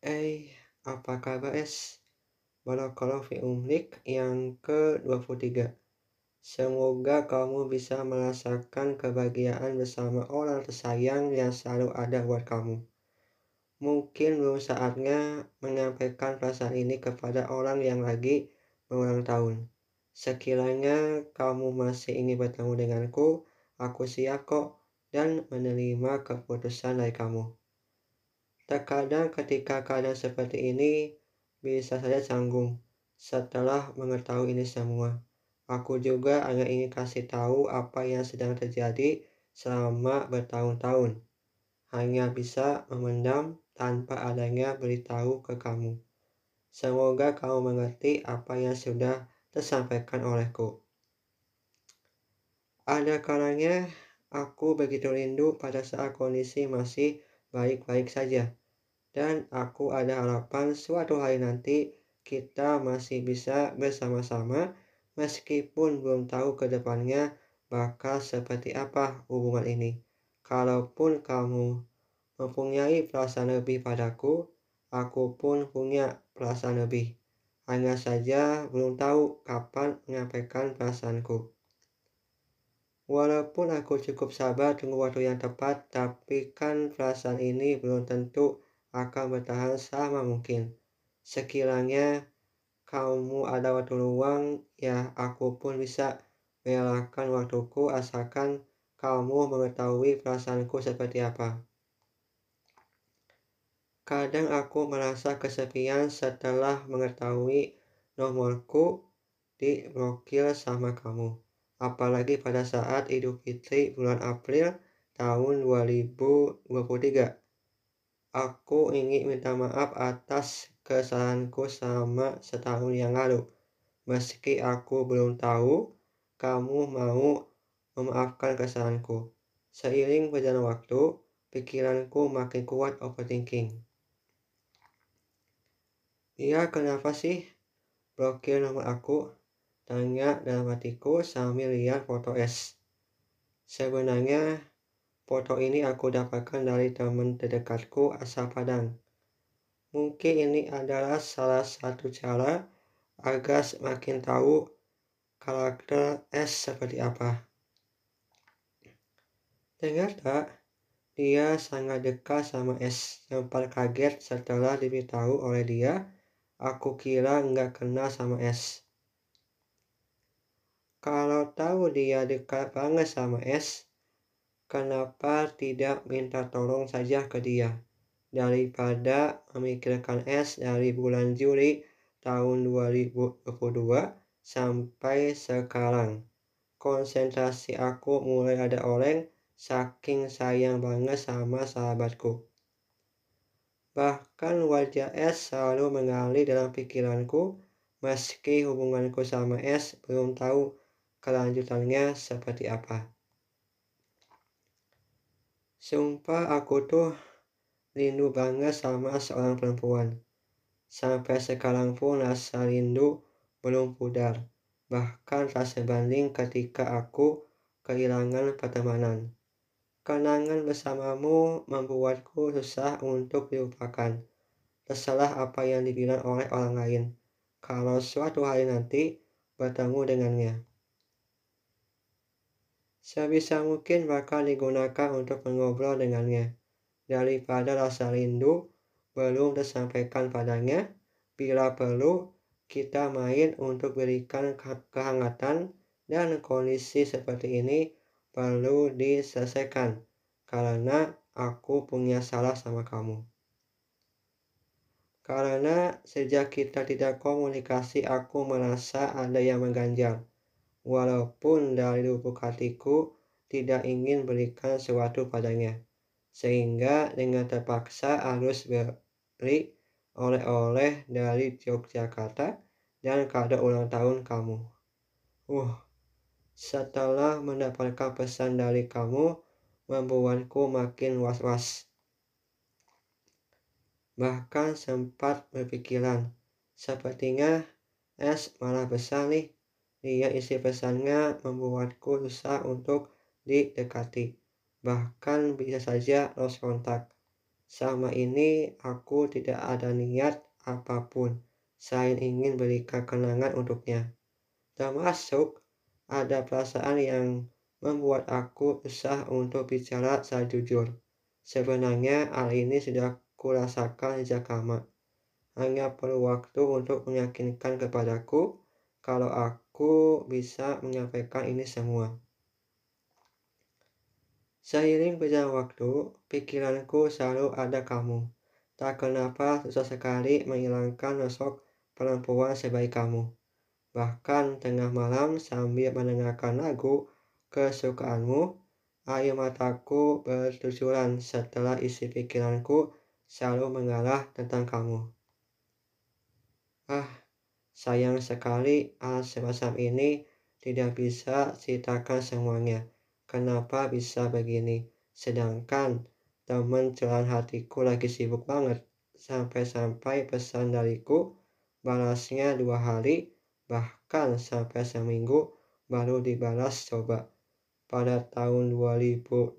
Eh, apa kabar es? Barakallahu fi umrik yang ke-23. Semoga kamu bisa merasakan kebahagiaan bersama orang tersayang yang selalu ada buat kamu. Mungkin belum saatnya menyampaikan perasaan ini kepada orang yang lagi berulang tahun. Sekiranya kamu masih ingin bertemu denganku, aku siap kok dan menerima keputusan dari kamu. Terkadang ketika keadaan seperti ini, bisa saja canggung setelah mengetahui ini semua. Aku juga hanya ingin kasih tahu apa yang sedang terjadi selama bertahun-tahun. Hanya bisa memendam tanpa adanya beritahu ke kamu. Semoga kamu mengerti apa yang sudah tersampaikan olehku. Ada kalanya aku begitu rindu pada saat kondisi masih baik-baik saja. Dan aku ada harapan suatu hari nanti kita masih bisa bersama-sama meskipun belum tahu ke depannya bakal seperti apa hubungan ini. Kalaupun kamu mempunyai perasaan lebih padaku, aku pun punya perasaan lebih. Hanya saja belum tahu kapan menyampaikan perasaanku. Walaupun aku cukup sabar tunggu waktu yang tepat, tapi kan perasaan ini belum tentu akan bertahan selama mungkin. Sekiranya kamu ada waktu luang, ya aku pun bisa merelakan waktuku asalkan kamu mengetahui perasaanku seperti apa. Kadang aku merasa kesepian setelah mengetahui nomorku diblokir sama kamu. Apalagi pada saat Idul Fitri bulan April tahun 2023. Aku ingin minta maaf atas kesalahanku sama setahun yang lalu. Meski aku belum tahu, kamu mau memaafkan kesalahanku. Seiring berjalan waktu, pikiranku makin kuat overthinking. Dia kenapa sih blokir nomor aku? Tanya dalam hatiku sambil lihat foto S. Sebenarnya Foto ini aku dapatkan dari teman terdekatku asal Padang. Mungkin ini adalah salah satu cara agar semakin tahu karakter S seperti apa. Ternyata dia sangat dekat sama S. Sempat kaget setelah diberitahu oleh dia. Aku kira nggak kenal sama S. Kalau tahu dia dekat banget sama S, Kenapa tidak minta tolong saja ke dia? Daripada memikirkan es dari bulan Juli tahun 2022 sampai sekarang. Konsentrasi aku mulai ada oleng saking sayang banget sama sahabatku. Bahkan wajah S selalu mengalir dalam pikiranku meski hubunganku sama S belum tahu kelanjutannya seperti apa. Sumpah aku tuh rindu banget sama seorang perempuan. Sampai sekarang pun rasa rindu belum pudar. Bahkan tak sebanding ketika aku kehilangan pertemanan. Kenangan bersamamu membuatku susah untuk dilupakan. Tersalah apa yang dibilang oleh orang lain. Kalau suatu hari nanti bertemu dengannya. Sebisa mungkin bakal digunakan untuk mengobrol dengannya. Daripada rasa rindu belum tersampaikan padanya, bila perlu kita main untuk berikan kehangatan dan kondisi seperti ini perlu diselesaikan karena aku punya salah sama kamu. Karena sejak kita tidak komunikasi aku merasa ada yang mengganjal walaupun dari lubuk hatiku tidak ingin berikan sesuatu padanya. Sehingga dengan terpaksa harus beri oleh-oleh dari Yogyakarta dan kado ulang tahun kamu. Uh, setelah mendapatkan pesan dari kamu, membuatku makin was-was. Bahkan sempat berpikiran, sepertinya es malah besar nih dia isi pesannya membuatku susah untuk didekati. Bahkan bisa saja lost kontak. Selama ini aku tidak ada niat apa pun selain ingin berikan kenangan untuknya. Termasuk ada perasaan yang membuat aku susah untuk bicara secara jujur. Sebenarnya hal ini sudah kurasakan sejak lama. Hanya perlu waktu untuk meyakinkan kepadaku kalau aku bisa menyampaikan ini semua. Seiring berjalan waktu, pikiranku selalu ada kamu. Tak kenapa susah sekali menghilangkan sosok perempuan sebaik kamu. Bahkan tengah malam sambil mendengarkan lagu kesukaanmu, air mataku bertujuan setelah isi pikiranku selalu mengalah tentang kamu. Ah, sayang sekali hal semacam ini tidak bisa ceritakan semuanya. Kenapa bisa begini? Sedangkan teman curahan hatiku lagi sibuk banget. Sampai-sampai pesan dariku balasnya dua hari, bahkan sampai seminggu baru dibalas coba. Pada tahun 2023,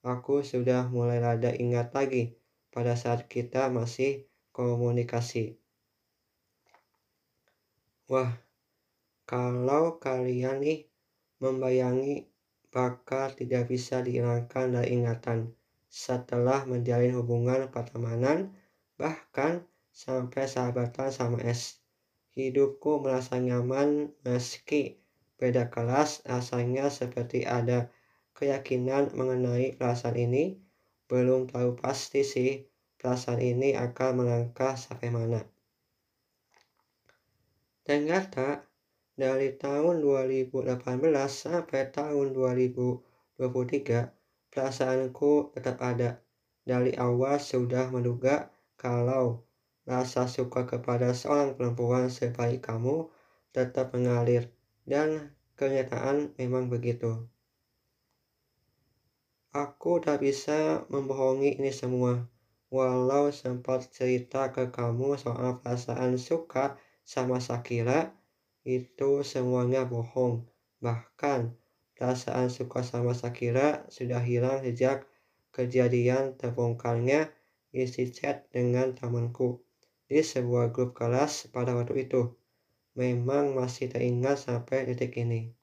aku sudah mulai rada ingat lagi pada saat kita masih komunikasi. Wah, kalau kalian nih membayangi bakal tidak bisa dihilangkan dari ingatan setelah menjalin hubungan pertemanan, bahkan sampai sahabatan sama es. Hidupku merasa nyaman meski beda kelas rasanya seperti ada keyakinan mengenai perasaan ini. Belum tahu pasti sih perasaan ini akan melangkah sampai mana. Ternyata dari tahun 2018 sampai tahun 2023, perasaanku tetap ada. Dari awal sudah menduga kalau rasa suka kepada seorang perempuan sebaik kamu tetap mengalir, dan kenyataan memang begitu. Aku tak bisa membohongi ini semua, walau sempat cerita ke kamu soal perasaan suka sama Sakira, itu semuanya bohong. Bahkan perasaan suka sama Sakira sudah hilang sejak kejadian terbongkarnya isi chat dengan temanku di sebuah grup kelas pada waktu itu. Memang masih teringat sampai detik ini.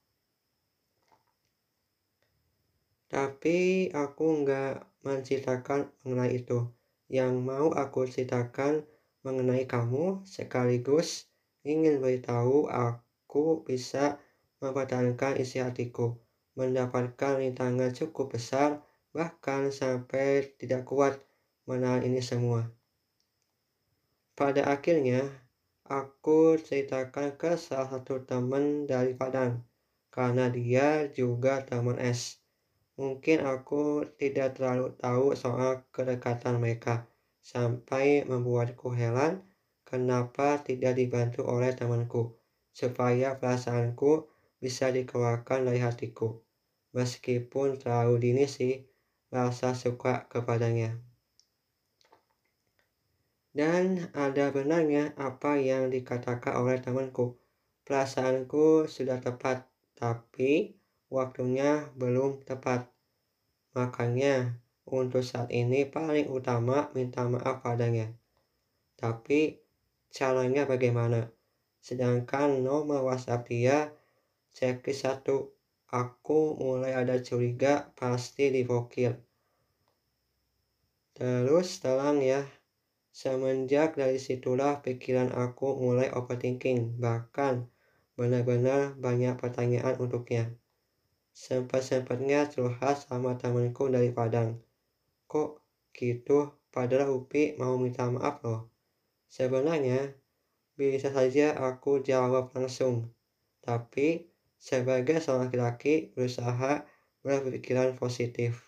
Tapi aku nggak menceritakan mengenai itu. Yang mau aku ceritakan mengenai kamu sekaligus ingin beritahu aku bisa mempertahankan isi hatiku, mendapatkan rintangan cukup besar, bahkan sampai tidak kuat menahan ini semua. Pada akhirnya, aku ceritakan ke salah satu teman dari Padang, karena dia juga teman S. Mungkin aku tidak terlalu tahu soal kedekatan mereka, sampai membuatku heran kenapa tidak dibantu oleh temanku, supaya perasaanku bisa dikeluarkan dari hatiku. Meskipun terlalu dini sih, rasa suka kepadanya. Dan ada benarnya apa yang dikatakan oleh temanku. Perasaanku sudah tepat, tapi waktunya belum tepat. Makanya, untuk saat ini paling utama minta maaf padanya. Tapi caranya bagaimana. Sedangkan nomor WhatsApp dia checklist satu. Aku mulai ada curiga pasti diblokir. Terus terang ya, semenjak dari situlah pikiran aku mulai overthinking, bahkan benar-benar banyak pertanyaan untuknya. Sempat-sempatnya curhat sama temanku dari Padang. Kok gitu, padahal Upi mau minta maaf loh. Sebenarnya, bisa saja aku jawab langsung, tapi sebagai seorang laki-laki berusaha berpikiran positif.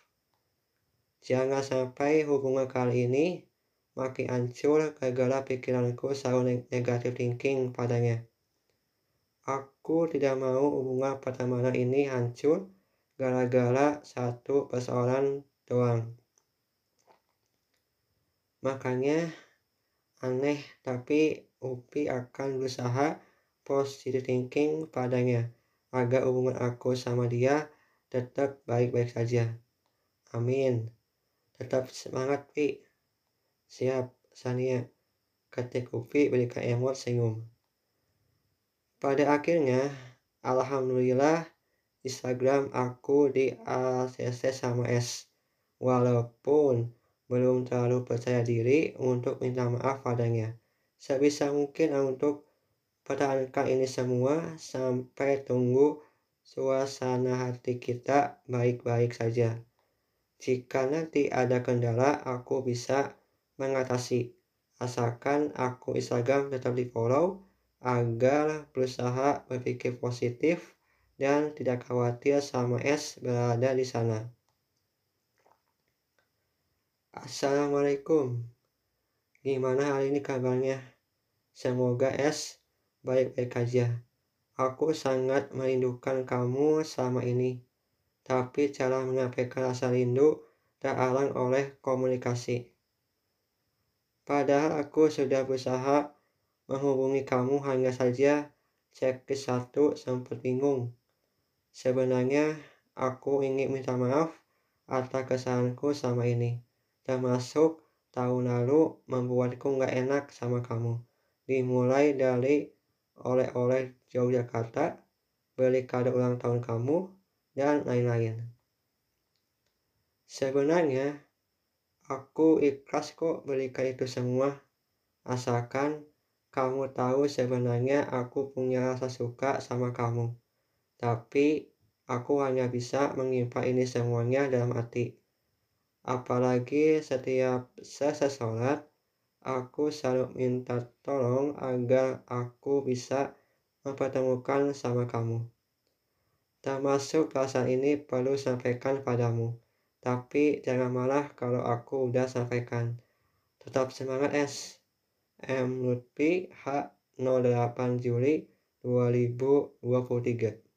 Jangan sampai hubungan kali ini makin hancur gara-gara pikiranku selalu negatif thinking padanya. Aku tidak mau hubungan pertemanan ini hancur gara-gara satu persoalan doang. Makanya aneh tapi Upi akan berusaha positive thinking padanya agar hubungan aku sama dia tetap baik-baik saja. Amin. Tetap semangat, Pi. Siap, Sania. Ketik Upi berikan emot senyum. Pada akhirnya, Alhamdulillah, Instagram aku di ACC sama S. Walaupun belum terlalu percaya diri untuk minta maaf padanya. Sebisa mungkin untuk pertahankan ini semua sampai tunggu suasana hati kita baik-baik saja. Jika nanti ada kendala, aku bisa mengatasi. Asalkan aku Instagram tetap di follow agar berusaha berpikir positif dan tidak khawatir sama S berada di sana. Assalamualaikum. Gimana hari ini kabarnya? Semoga S baik-baik aja. Aku sangat merindukan kamu selama ini. Tapi cara menyampaikan rasa rindu terhalang oleh komunikasi. Padahal aku sudah berusaha menghubungi kamu hanya saja cek ke satu sempat bingung. Sebenarnya aku ingin minta maaf atas kesalahanku sama ini termasuk tahun lalu membuatku nggak enak sama kamu. Dimulai dari oleh-oleh jauh Jakarta, beli kado ulang tahun kamu, dan lain-lain. Sebenarnya, aku ikhlas kok belikan itu semua, asalkan kamu tahu sebenarnya aku punya rasa suka sama kamu. Tapi, aku hanya bisa menyimpan ini semuanya dalam hati. Apalagi setiap selesai sholat, aku selalu minta tolong agar aku bisa mempertemukan sama kamu. Termasuk perasaan ini perlu sampaikan padamu. Tapi jangan marah kalau aku udah sampaikan. Tetap semangat S. M. Lutfi H. 08 Juli 2023